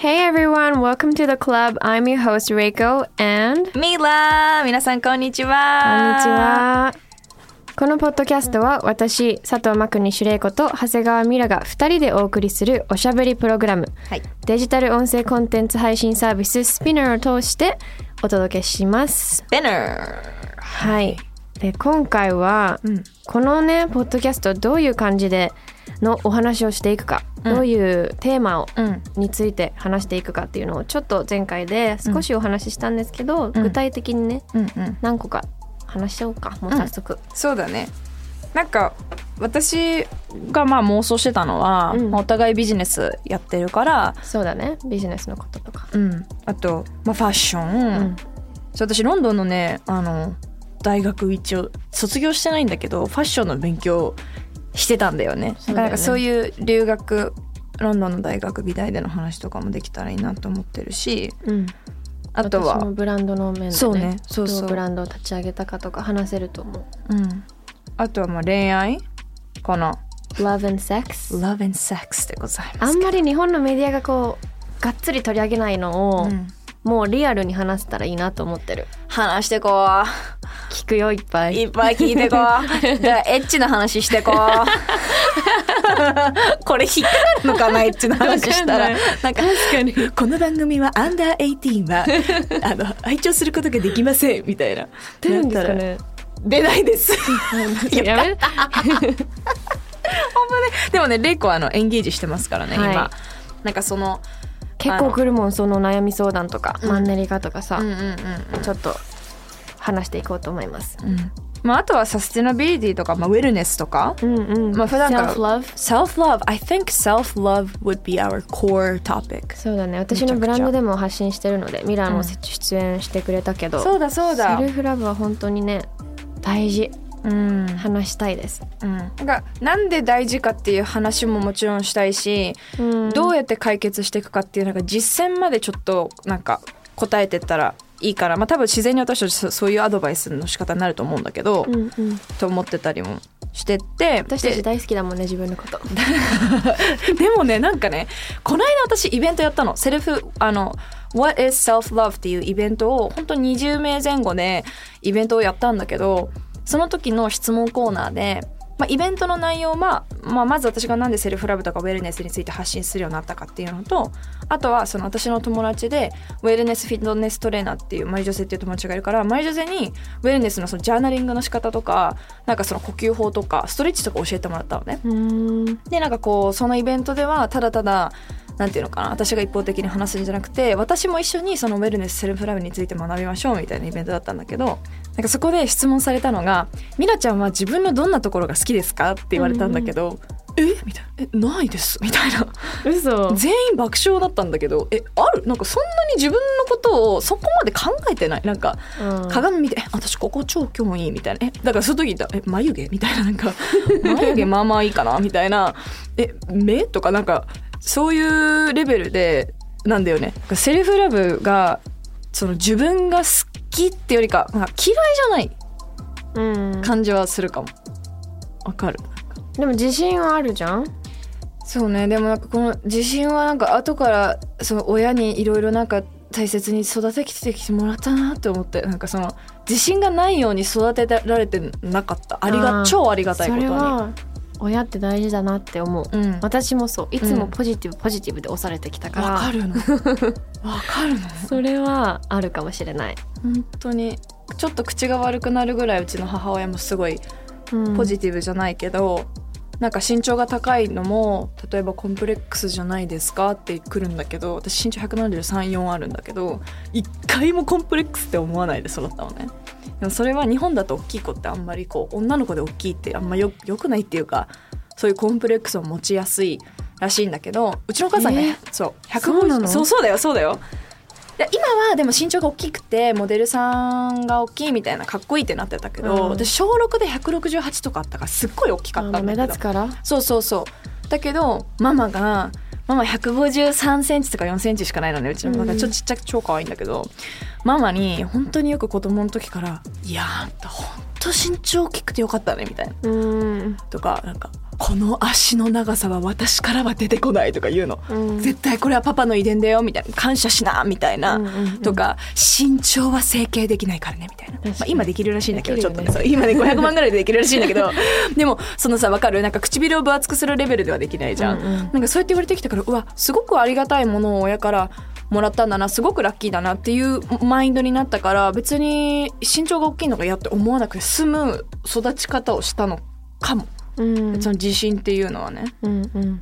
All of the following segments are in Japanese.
Hey everyone, welcome to the club. I'm your host Reiko and ミラー皆さんこんにちはこんにちは。このポッドキャストは私佐藤真国主玲子と長谷川ミラが2人でお送りするおしゃべりプログラム、はいデジタル音声コンテンツ配信サービススピナーを通してお届けします。Spinner はい。で今回は、んこのねポッドキャストどういう感じでのお話をしていくか、どういうテーマを、うん。について話していくかっていうのをちょっと前回で少しお話ししたんですけど、具体的にねうんうん。何個か話しちゃおうかもう早速、そうだね。なんか私がまあ妄想してたのは、うん。まあお互いビジネスやってるから、そうだね。ビジネスのこととか。うん、あと、まあ、ファッション、うん。私ロンドンのねあの大学一応卒業してないんだけどファッションの勉強してたんだよね。だからそういう留学ロンドンの大学美大での話とかもできたらいいなと思ってるしうん、あとはブランドの面でねそうねそうそう。ブランドを立ち上げたかとか話せると思う。うん、あとはまあ恋愛？かな Love and Sex Love and Sex でございます。あんまり日本のメディアがこうがっつり取り上げないのを、うんもうリアルに話せたらいいなと思ってる。話してこ聞くよいっぱうい。いっぱい聞いてこう。じゃあエッチな話してこう。これ引っかかるのかなエッチな話したら。なんか確かに。この番組はアンダー18は あの拝聴することができませんみたいな。出るんですかね。出ないです。やめでもねレイコはあのエンゲージしてますからね、はい。今。なんかその結構来るもんその悩み相談とか、うん。マンネリ化とかさ、うんうんうんちょっと話していこうと思います。うん。まあ、あとはサステナビリティとか、まあ、ウェルネスとか、うんうん。まあ普段から self love self-love I think self-love would be our core topic そうだね。私のブランドでも発信してるのでミラーも出演してくれたけど、そうだそうだ。セルフラブは本当にね大事うん。話したいです、うん、なんかなんで大事かっていう話ももちろんしたいし、うん。どうやって解決していくかっていうなんか実践までちょっとなんか答えてったらいいからまあ多分自然に私たちそそういうアドバイスの仕方になると思うんだけど、うんうん、と思ってたりもしてって私たちで大好きだもんね自分のこと。でもねなんかねこの間私イベントやったの。セルフあの What is self-love っていうイベントを本当に20名前後でイベントをやったんだけどその時の質問コーナーで、まあ、イベントの内容は、まあ、まず私がなんでセルフラブとかウェルネスについて発信するようになったかっていうのとあとはその私の友達でウェルネスフィットネストレーナーっていうマリジョセっていう友達がいるからマリジョセにウェルネスのそのジャーナリングの仕方とかなんかその呼吸法とかストレッチとか教えてもらったのね。うんでなんかこうそのイベントではただただなんていうのかな私が一方的に話すんじゃなくて私も一緒にそのウェルネスセルフラブについて学びましょうみたいなイベントだったんだけどなんかそこで質問されたのが「ミラちゃんは自分のどんなところが好きですか?」って言われたんだけど「え？みたいな「えないです」みたいな。嘘。全員爆笑だったんだけど「え？ある？なんかそんなに自分のことをそこまで考えてない。なんかうん。鏡見て「え私ここ超興味いい」みたいな「え？だからその時言ったらえ？眉毛?」みたいな。なんか「眉毛まあまあいいかな」みたいな「え？目?」とかなんかそういうレベルでなんだよね。セルフラブがその自分が好きってよりか、まあ、嫌いじゃないうん。感じはするかも。わかる。でも自信はあるじゃん？そうね。でもなんかこの自信はなんか後からその親にいろいろなんか大切に育ててきてもらったなって思ってなんかその自信がないように育てられてなかった。ありが超ありがたいそことに親って大事だなって思う、うん。私もそう。いつもポジティブ、ポジティブで押されてきたから。わかるの。わかるの？それはあるかもしれない、本当に。ちょっと口が悪くなるぐらいうちの母親もすごいうん。ポジティブじゃないけど、なんか身長が高いのも例えばコンプレックスじゃないですかって来るんだけど私身長1734あるんだけど一回もコンプレックスって思わないで育ったのねでもそれは日本だと大きい子ってあんまりこう女の子で大きいってあんまよよくないっていうかそういうコンプレックスを持ちやすいらしいんだけどうちのお母さんが、えー？そうそうなの？そうそうだよそうだよ。で今はでも身長が大きくてモデルさんが大きいみたいなかっこいいってなってたけど、うん。私小6で168とかあったからすっごい大きかったんだ目けど。立つから？そうそうそう。だけどママがママ153センチとか4センチしかないのねうちのうんだからちょっとちっちゃく超可愛いんだけど、ママに本当によく子供の時から「いやあんた本当身長大きくてよかったね」みたいな。うん。とかなんか「この足の長さは私からは出てこない」とか言うの。うん。絶対これはパパの遺伝だよみたいな。感謝しなみたいな、うんうんうん。とか身長は整形できないからねみたいな、まあ、今できるらしいんだけどね。ちょっとねそう今ね500万ぐらいでできるらしいんだけど。でもそのさ分かる？なんか唇を分厚くするレベルではできないじゃん、うんうん。なんかそうやって言われてきたからうわすごくありがたいものを親からもらったんだなすごくラッキーだなっていうマインドになったから別に身長が大きいのが嫌って思わなくて済む育ち方をしたのかも、うん。その自信っていうのはね。うんうん。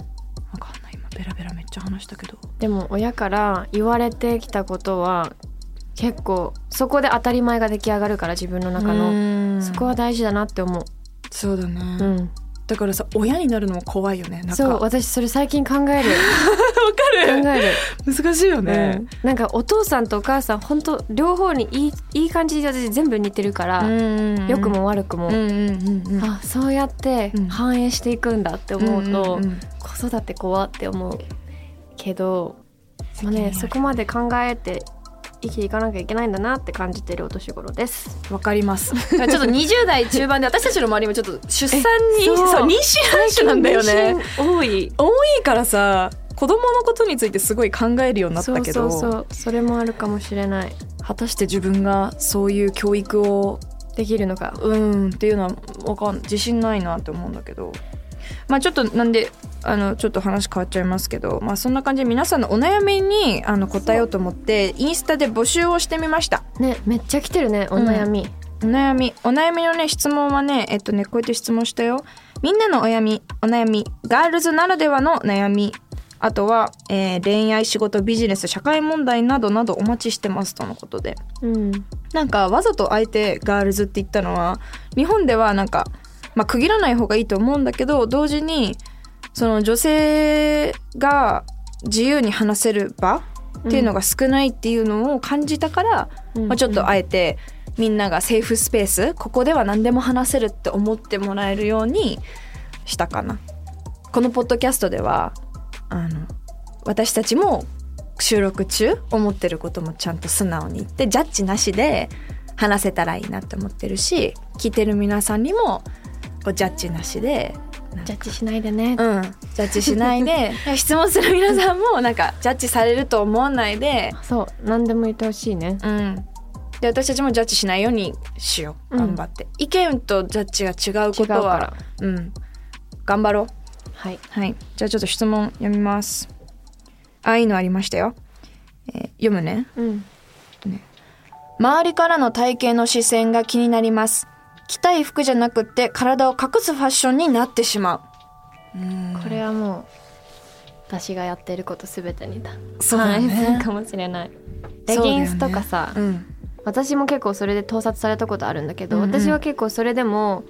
わかんない今ベラベラめっちゃ話したけど。でも親から言われてきたことは結構そこで当たり前が出来上がるから自分の中の。のそこは大事だなって思う、そうだね、うん、だからさ親になるのも怖いよねなんか。そう私それ最近考える。わかる。考える、難しいよね。うん、なんかお父さんとお母さん本当両方にいいいい感じで私全部似てるから、良くも悪くも、うんうんうんうん。あそうやってうん。反映していくんだって思うと、んんん。子育て怖って思うけど、まあね、そこまで考えて生きていかなきゃいけないんだなって感じてるお年頃です。わかります。ちょっと20代中盤で私たちの周りもちょっと出産にえそう妊娠ラッシュなんだよね。多い。多いからさ子供のことについてすごい考えるようになったけどそうそうそうそれもあるかもしれない果たして自分がそういう教育をできるのかうんっていうのはわかん自信ないなって思うんだけどまあちょっとなんであのちょっと話変わっちゃいますけどまあそんな感じで皆さんのお悩みにあの答えようと思ってインスタで募集をしてみました。ねめっちゃ来てるねお悩み、お悩み。お悩みのね質問はねえっとねこうやって質問したよ。みんなのお悩みお悩みガールズならではの悩み。あとは、えー恋愛仕事ビジネス社会問題などなどお待ちしてますとのことで。うん。なんかわざとあえてガールズって言ったのは日本ではなんか、まあ、区切らない方がいいと思うんだけど同時にその女性が自由に話せる場っていうのが少ないっていうのを感じたから、うんまあ、ちょっとあえてみんながセーフスペースここでは何でも話せるって思ってもらえるようにしたかな。このポッドキャストではあの私たちも収録中思ってることもちゃんと素直に言ってジャッジなしで話せたらいいなって思ってるし聞いてる皆さんにもこうジャッジなしでジャッジしないでね、うん、ジャッジしないで。質問する皆さんもなんかジャッジされると思わないで、そう。何でも言ってほしいね。うん、で私たちもジャッジしないようにしよう。うん。頑張って、意見とジャッジが違うことはら。うん、頑張ろう。はい。はい。じゃあちょっと質問読みます。あいいのありましたよ、えー読むね。うん。周りからの体型の視線が気になります着たい服じゃなくって体を隠すファッションになってしまう。うん。これはもう私がやってることすべてにだ。そうだね。かもしれない。レギンスとかさ、うん。私も結構それで盗撮されたことあるんだけど、うんうん。私は結構それでも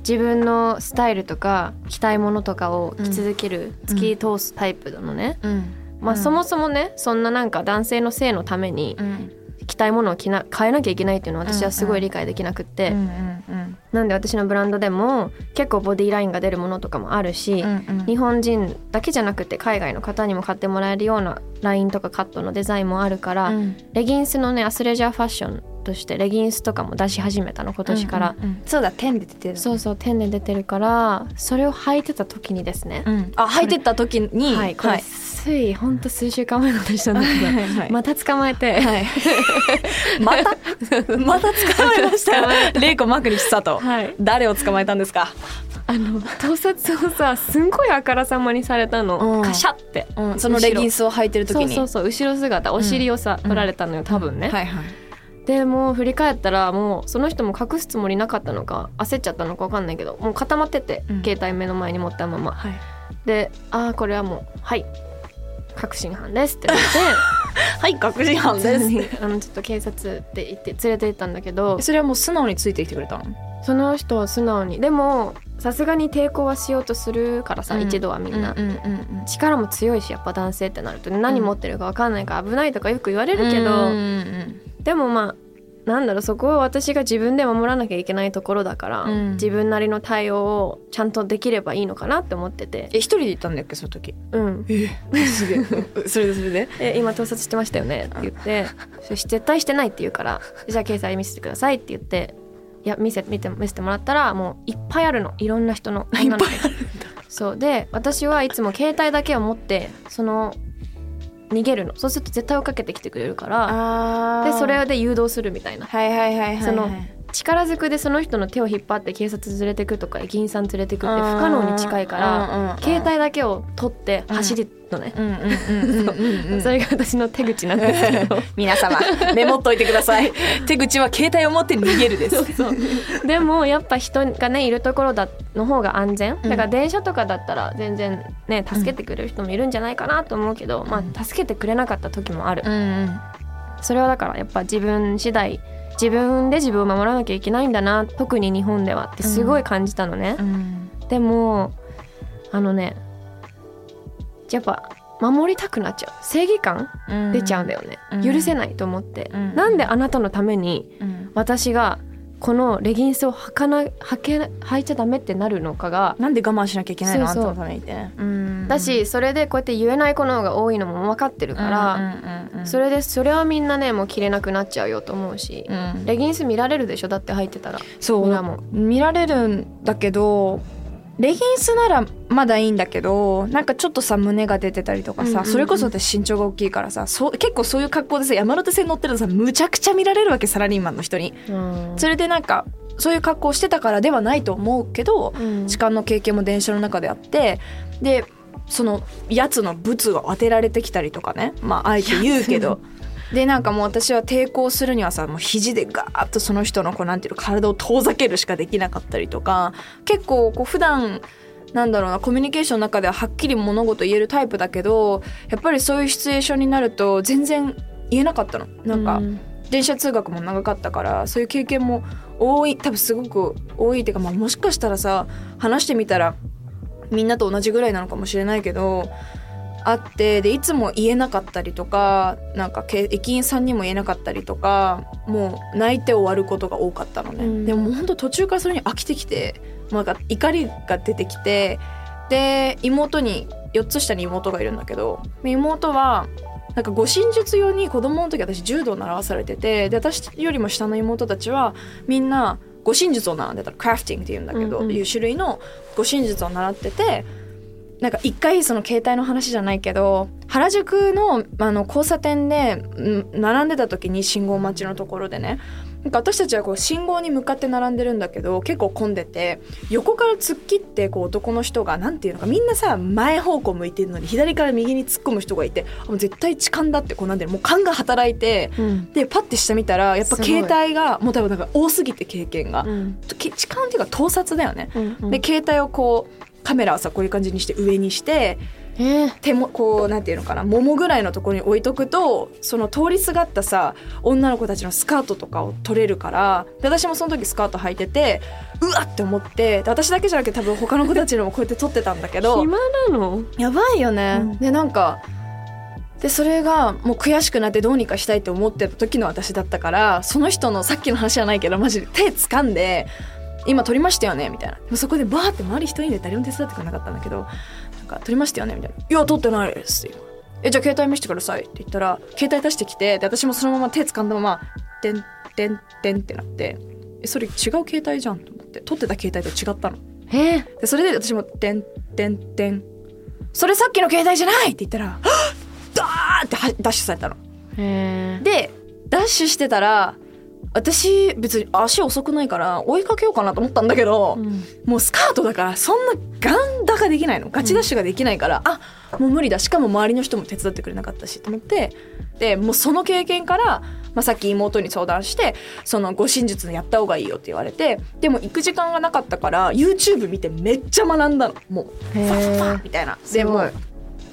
自分のスタイルとか着たいものとかを着続ける、突き通すタイプなのね、うん。まあ、うんそもそもねそんななんか男性の性のためにうん着たいものを着な変えなきゃいけないっていうのは私はすごい理解できなくって、うんうんなんで私のブランドでも結構ボディラインが出るものとかもあるし、うんうん。日本人だけじゃなくて海外の方にも買ってもらえるようなラインとかカットのデザインもあるから、うん。レギンスのねアスレジャーファッションとしてレギンスとかも出し始めたの今年から、うんうんうん。そうだ点で出てる。そうそう天で出てるからそれを履いてた時にですね、うん。あ履いてった時に。はいこれ、ついほんと数週間前の話なんだけど、はいはいまた捕まえて、はい。また？また捕まえました レイコマークにスタートはい。誰を捕まえたんですか？あの盗撮をさすんごいあからさまにされたの、うん。カシャって、うん。そのレギンスを履いてる時に。そうそうそう後ろ姿お尻をさ、取られたのよ多分ね、はいはい。でもう振り返ったらもうその人も隠すつもりなかったのか焦っちゃったのか分かんないけどもう固まってて、うん。携帯目の前に持ったまま。はい。でああこれはもうはい確信犯ですって言って。はい確信犯です。あのちょっと警察って言って連れて行ったんだけど。それはもう素直についてきてくれたの？その人は素直に。でもさすがに抵抗はしようとするからさ、うん。一度はみんな、力も強いしやっぱ男性ってなるとね何持ってるか分かんないから危ないとかよく言われるけど、でもまあなんだろうそこは私が自分で守らなきゃいけないところだから、うん。自分なりの対応をちゃんとできればいいのかなって思ってて。え一人で行ったんだっけその時？うん。えすげえ。それでそれで？え今盗撮してましたよね？って言って。そし絶対してないって言うからじゃあ携帯見せてくださいって言っていや見せ見て見せてもらったらもういっぱいあるの。いろんな人のいっぱい女の子そう。で私はいつも携帯だけを持ってその逃げるの。そうすると絶対追っかけてきてくれるから。あでそれで誘導するみたいな。はいはいはいはいはい。その力ずくでその人の手を引っ張って警察連れてくとか駅員さん連れてくって不可能に近いから携帯だけを取って走るのね、うんうんうんうん。う。んうんそれが私の手口なんですけど。皆様メモっといてください。手口は携帯を持って逃げるです。でもやっぱ人がねいるところだの方が安全。うん。だから電車とかだったら全然ね助けてくれる人もいるんじゃないかなと思うけど、まあ助けてくれなかった時もある、うんうん。それはだからやっぱ自分次第自分で自分を守らなきゃいけないんだな特に日本ではってすごい感じたのね、うん。でもあのねやっぱ守りたくなっちゃう。正義感うん。出ちゃうんだよね、うん。許せないと思って、うん。なんであなたのためにうん。私がこのレギンスを履かな履け履いちゃダメってなるのかがなんで我慢しなきゃいけないの？そうそうあんたのために。ってねう。ん。だしそれでこうやって言えない子の方が多いのも分かってるから、うんうんうんそれでそれはみんなねもう着れなくなっちゃうよと思うし、うん。レギンス見られるでしょ？だって履いてたら。そう。見られるんだけどレギンスならまだいいんだけどなんかちょっとさ胸が出てたりとかさ、それこそ私身長が大きいからさそう結構そういう格好でさ山手線乗ってるとさむちゃくちゃ見られるわけサラリーマンの人に。うんそれでなんかそういう格好をしてたからではないと思うけど、うん痴漢の経験も電車の中であってでそのやつのブツを当てられてきたりとかねまああえて言うけど。でなんかもう私は抵抗するにはさもう肘でガーッとその人のこうなんていうの体を遠ざけるしかできなかったりとか結構こう普段なんだろうなコミュニケーションの中でははっきり物事言えるタイプだけどやっぱりそういうシチュエーションになると全然言えなかったの。なんか、うん電車通学も長かったからそういう経験も多い多分すごく多いっていうか、まあ、もしかしたらさ話してみたらみんなと同じぐらいなのかもしれないけどあってでいつも言えなかったりとかなんかけ駅員さんにも言えなかったりとかもう泣いて終わることが多かったのね、うん。でももうほんと途中からそれに飽きてきてなんか怒りが出てきてで妹に4つ下に妹がいるんだけど妹はなんか護身術用に子供の時私柔道を習わされててで私よりも下の妹たちはみんな護身術を習ってたクラフティングっていうんだけど、うんうん。いう種類の護身術を習っててなんか一回その携帯の話じゃないけど原宿のあの交差点でん並んでた時に信号待ちのところでね。なんか私たちはこう信号に向かって並んでるんだけど結構混んでて横から突っ切ってこう男の人がなんていうのかみんなさ前方向向いてるのに左から右に突っ込む人がいてあもう絶対痴漢だってこうなんていうのもう勘が働いてうん。でパッて下見たらやっぱ携帯がもう多分なんか多すぎて経験が、うん。け痴漢っていうか盗撮だよね。うんうん。で携帯をこうカメラをさこういう感じにして上にしてえー。手もこうなんていうのかな桃ぐらいのところに置いとくとその通りすがったさ女の子たちのスカートとかを取れるからで私もその時スカート履いててうわって思ってで私だけじゃなくて多分他の子たちのもこうやって撮ってたんだけど 暇なの？やばいよね、うん。でなんかでそれがもう悔しくなってどうにかしたいって思ってた時の私だったからその人のさっきの話じゃないけどマジで手掴んで「今撮りましたよね」みたいな。そこでバーって周り人いんで誰も手伝ってくれなかったんだけど「なんか撮りましたよね」みたいな「いや撮ってないです」ってえじゃあ携帯見せてください」って言ったら携帯出してきてで私もそのまま手掴んだまま「てんてんてん」ってなって。えそれ違う携帯じゃんと思って。撮ってた携帯と違ったの。えー。でそれで私も「てんてんてん」それさっきの携帯じゃない！って言ったら「は っダー!」ってはダッシュされたの。えー。でダッシュしてたら私別に足遅くないから追いかけようかなと思ったんだけど、うん。もうスカートだからそんなガンダができないの。ガチダッシュができないから、あもう無理だ。しかも周りの人も手伝ってくれなかったし。と思って。でもうその経験から、まあ、さっき妹に相談してその護身術やった方がいいよって言われてでも行く時間がなかったから YouTube 見てめっちゃ学んだの。もうへファッファみたいな。でもう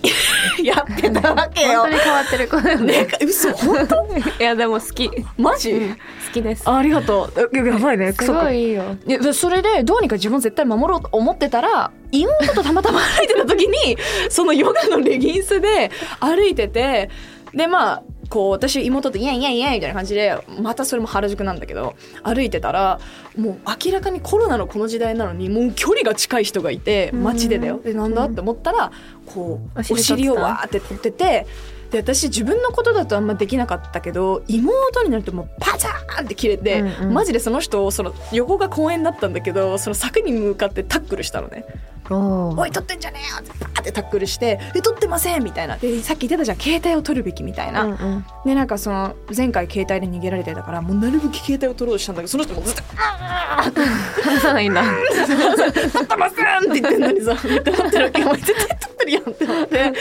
やってたわけよ。本当に変わってる子だよね。ね嘘本当 いやでも好き。マジ、好きです。ありがとう。ややばいねすごいいいよ。いやそれでどうにか自分を絶対守ろうと思ってたら妹とたまたま歩いてた時にそのヨガのレギンスで歩いててでまあこう私妹とイエイイエイイエイみたいな感じでまたそれも原宿なんだけど歩いてたらもう明らかにコロナのこの時代なのにもう距離が近い人がいてうん。街でだよ。でなんだって思ったらこうお尻をわーって取っててで私自分のことだとあんまできなかったけど妹になるともうパチャーンって切れて、うんうん。マジでその人をその横が公園だったんだけどその柵に向かってタックルしたのねお「おい取ってんじゃねえよ!」ってバーってタックルして「え取ってません!」みたいな。でさっき言ってたじゃん。携帯を取るべきみたいな、うんうん。でなんかその前回携帯で逃げられてたからもうなるべく携帯を取ろうとしたんだけどその人もずっと話さないんだ「取ってません!」って言ってんのにさって思ってるわけ。お前絶対取ってるやんって思って。で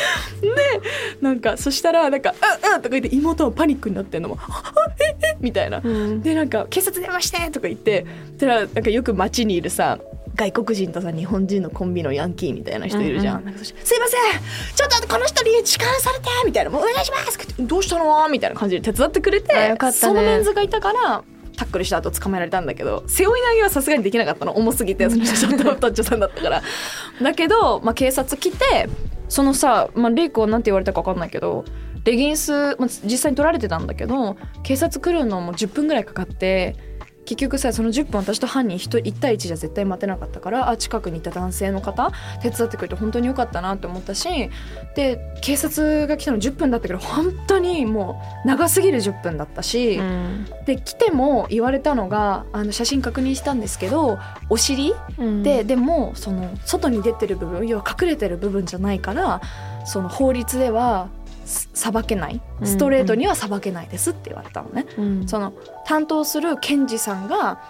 なんかそしたらなんか「うんうん」とか言って妹はパニックになってんのも「あええみたいな。うん。でなんか「警察電話して!」とか言って。たらなんかよく街にいるさ外国人とさ日本人のコンビのヤンキーみたいな人いるじゃん。うんなんすいませんちょっとこの人に痴漢されて!」みたいな「もうお願いします!」どうしたの？みたいな感じで手伝ってくれてねそのメンズがいたからタックルした後捕まえられたんだけど背負い投げはさすがにできなかったの重すぎてその人ちょっとタッチョさんだったから。だけど、まあ、警察来てそのさ、まあ、レイクはなんて言われたか分かんないけどレギンス、まあ、実際に取られてたんだけど警察来るのも10分ぐらいかかって結局さその10分私と犯人 1, 1対1じゃ絶対待てなかったからあ近くにいた男性の方手伝ってくれて本当に良かったなって思ったしで警察が来たの10分だったけど本当にもう長すぎる10分だったし、うん。で来ても言われたのがあの写真確認したんですけどお尻？うん。ででもその外に出てる部分要は隠れてる部分じゃないからその法律ではす裁けない。うん。ストレートには裁けないですって言われたのね、うん。その担当する検事さんが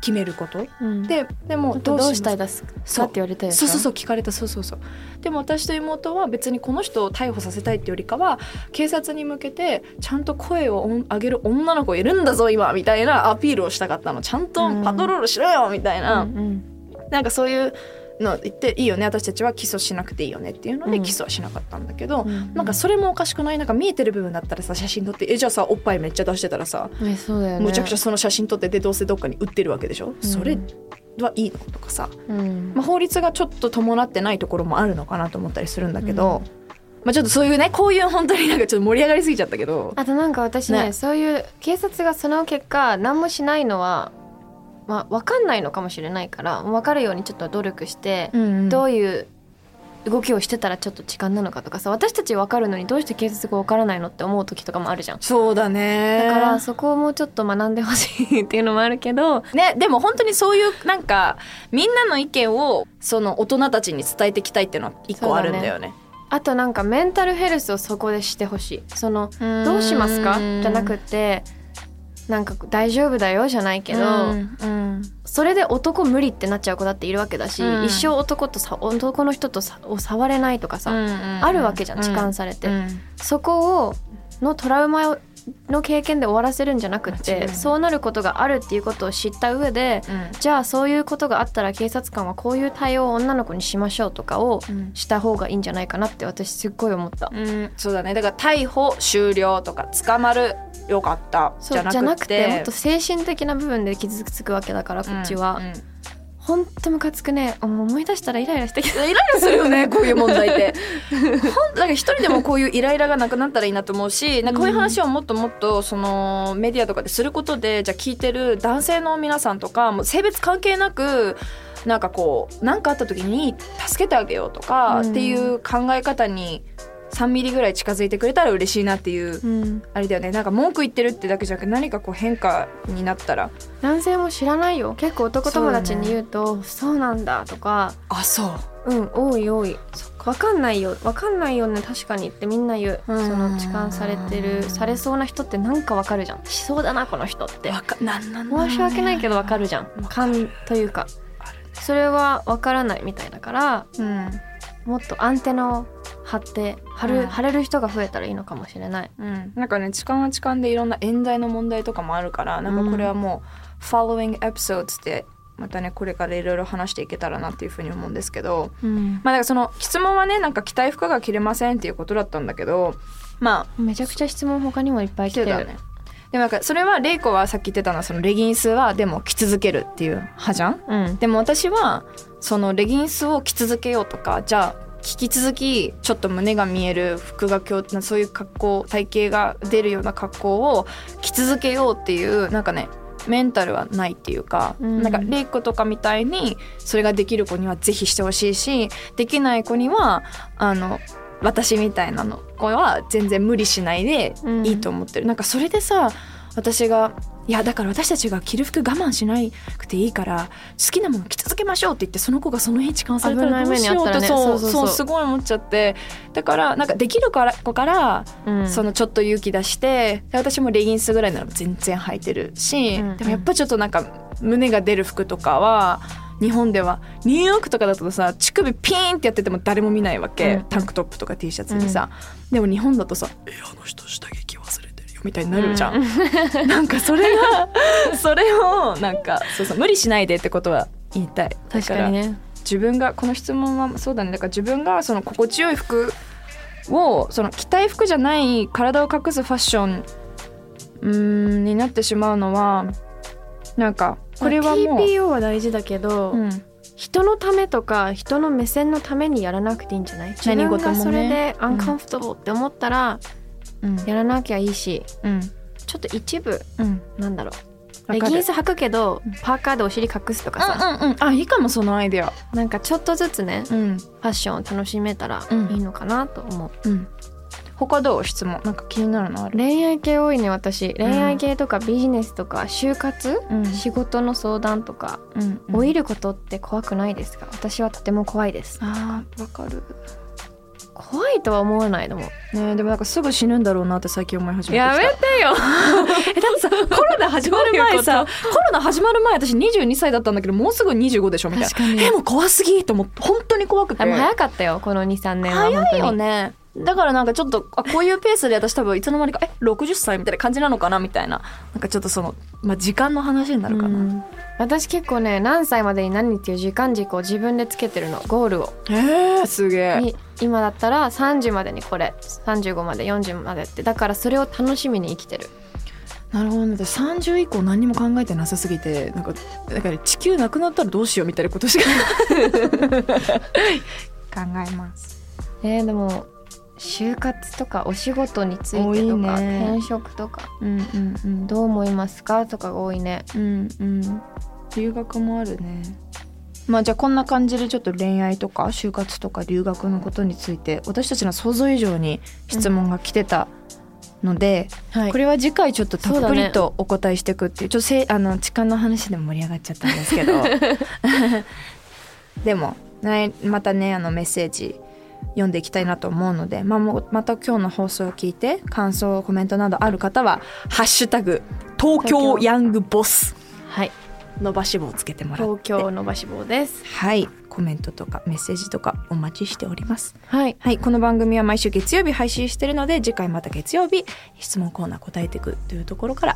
決めること。うん。ででもどうししたいですかそうって言われたよそう。そうそう聞かれた。そうそうそう。でも私と妹は別にこの人を逮捕させたいってよりかは警察に向けてちゃんと声を上げる女の子いるんだぞ今みたいなアピールをしたかったの。ちゃんとパトロールしろよみたいな、うん。うん。なんかそういうの言っていいよね私たちは起訴しなくていいよねっていうのでうん。起訴はしなかったんだけど、うん。なんかそれもおかしくない？なんか見えてる部分だったらさ写真撮ってえじゃあさおっぱいめっちゃ出してたらさえそうだよね。むちゃくちゃその写真撮ってでどうせどっかに売ってるわけでしょ、それはいいの？とかさ、うん。まあ、法律がちょっと伴ってないところもあるのかなと思ったりするんだけど、まあ、ちょっとそういうねこういう本当になんかちょっと盛り上がりすぎちゃったけど。あとなんか私ねね。そういう警察がその結果何もしないのはまあ分かんないのかもしれないから分かるようにちょっと努力して、どういう動きをしてたらちょっと痴漢なのかとかさ私たち分かるのにどうして警察が分からないのって思う時とかもあるじゃん。そうだね。だからそこをもうちょっと学んでほしいっていうのもあるけどね、でも本当にそういうなんかみんなの意見をその大人たちに伝えていきたいっていうのは一個あるんだよね。あとなんかメンタルヘルスをそこでしてほしい。そのどうしますか？じゃなくてなんか大丈夫だよじゃないけど、うんうん。それで男無理ってなっちゃう子だっているわけだし、うん。一生男とさ男の人とさを触れないとかさ、あるわけじゃん痴漢されて、うん。そこをのトラウマをの経験で終わらせるんじゃなくてそうなることがあるっていうことを知った上でじゃあそういうことがあったら警察官はこういう対応を女の子にしましょうとかをうん。した方がいいんじゃないかなって私すっごい思った。うん。そうだね。だから逮捕終了とか捕まるよかったじゃなくてもっと精神的な部分で傷つくわけだからこっちは、うんうんほんとムカつくね。思い出したらイライラしてきた。イライラするよね こういう問題って。ほんなんか一人でもこういうイライラがなくなったらいいなと思うしなんかこういう話をもっともっとそのメディアとかですることでじゃあ聞いてる男性の皆さんとかもう性別関係なくなんかこう何かあった時に助けてあげようとかうん。っていう考え方に3ミリぐらい近づいてくれたら嬉しいなっていううん。あれだよね。なんか文句言ってるってだけじゃなくて何かこう変化になったら。男性も知らないよ。結構男友達に言うとそう,、なんだとかあそう。うん多い多い。わかんないよ。わかんないよね。確かにってみんな言う。そうん。の痴漢されてるされそうな人ってなんかわかるじゃん。しそうだなこの人って。わかなんなんね。申し訳ないけどわかるじゃん。勘というか。それはわからないみたいだからうん。もっとアンテナを張って張る、うん。張れる人が増えたらいいのかもしれない。うん、なんかね痴漢は痴漢でいろんな冤罪の問題とかもあるからなんかこれはもう「following episodes」ってまたねこれからいろいろ話していけたらなっていうふうに思うんですけど、うん、まあだからその質問はねなんか着たい服が着れませんっていうことだったんだけどまあめちゃくちゃ質問他にもいっぱい来てる。よね。でもなんかそれはレイコはさっき言ってたのはそのレギンスはでも着続けるっていう派じゃん、うん、でも私はそのレギンスを着続けようとかじゃあ引き続きちょっと胸が見える服がそういう格好体型が出るような格好を着続けようっていうなんかねメンタルはないっていうか、うん、なんかレイコとかみたいにそれができる子にはぜひしてほしいしできない子にはあの私みたいなの子は全然無理しないでいいと思ってる、うん、なんかそれでさ私がいやだから私たちが着る服我慢しなくていいから好きなもの着続けましょうって言ってその子がその日痴漢されたらどうしようって、ね、そうそうすごい思っちゃってだからなんかできる子から、うん、そのちょっと勇気出して私もレギンスぐらいなら全然履いてるし、うんうん、でもやっぱちょっとなんか胸が出る服とかは日本ではニューヨークとかだとさ乳首ピーンってやってても誰も見ないわけ、うん、タンクトップとか T シャツにさ、うん、でも日本だとさ「えあの人下着忘れてるよ」みたいになるじゃん、うん、なんかそれが それをなんかそうそう無理しないでってことは言いたい。確かにね。自分がこの質問はそうだね。だから自分がその心地よい服をその着たい服じゃない体を隠すファッションうんになってしまうのはなんかこれはもう TPO は大事だけど、うん、人のためとか人の目線のためにやらなくていいんじゃない？自分がそれでアンカンフトボって思ったら、うん、やらなきゃいいし、うん、ちょっと一部、うん、なんだろう。レギンス履くけどパーカーでお尻隠すとかさ、うんうんうん、あいいかもそのアイデア。なんかちょっとずつね、うん、ファッションを楽しめたらいいのかなと思う、うん。他どう？質問。なんか気になるのある？恋愛系多いね私。恋愛系とかビジネスとか就活、うん、仕事の相談とか、うんうん、老いることって怖くないですか？私はとても怖いです。あわかる怖いとは思わないのも。ねでもなんかすぐ死ぬんだろうなって最近思い始めてやめてよ。えだってさコロナ始まる前さコロナ始まる前私22歳だったんだけどもうすぐ25でしょみたいな。えもう怖すぎと思って本当に怖くて。早かったよこの23年は早いよねだからなんかちょっとあこういうペースで私多分いつの間にかえ60歳みたいな感じなのかなみたいな。なんかちょっとその、まあ、時間の話になるかな、私結構ね何歳までに何っていう時間軸を自分でつけてるの。ゴールを。へえすげえ。今だったら30までにこれ。35まで40までって。だからそれを楽しみに生きてる。なるほどね。30以降何も考えてなさすぎてなんかだから地球なくなったらどうしようみたいなことしか。考えます。えー、でも就活とかお仕事についてとか、ね、転職とか、うんうんうん、どう思いますかとかが多いね。うんうん、留学もあるね。まあじゃあこんな感じでちょっと恋愛とか就活とか留学のことについて私たちの想像以上に質問が来てたので、うんはい、これは次回ちょっとたっぷりとお答えしていくっていうちょっとせあの痴漢の話でも盛り上がっちゃったんですけど。でも、ね、またねあのメッセージ読んでいきたいなと思うので、まあ、もまた今日の放送を聞いて感想コメントなどある方は「ハッシュタグ東京ヤングボス」はい。伸ばし棒をつけてもら東京伸ばし棒です。はい。コメントとかメッセージとかお待ちしております。はい、はい、この番組は毎週月曜日配信してるので次回また月曜日質問コーナー答えていくというところから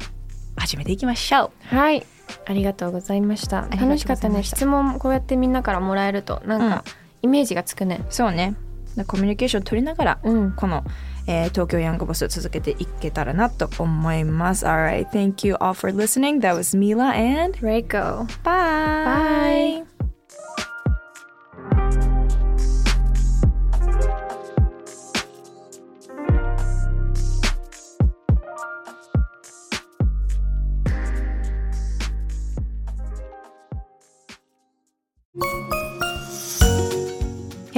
始めていきましょう。はい。ありがとうございました。楽しかったね。質問こうやってみんなからもらえるとなんか、イメージがつくね。そうねコミュニケーション取りながら、うん、この、えー、東京ヤングボスを続けていけたらなと思います。Alright, thank you all for listening. That was Mila and Reiko. Bye. Bye.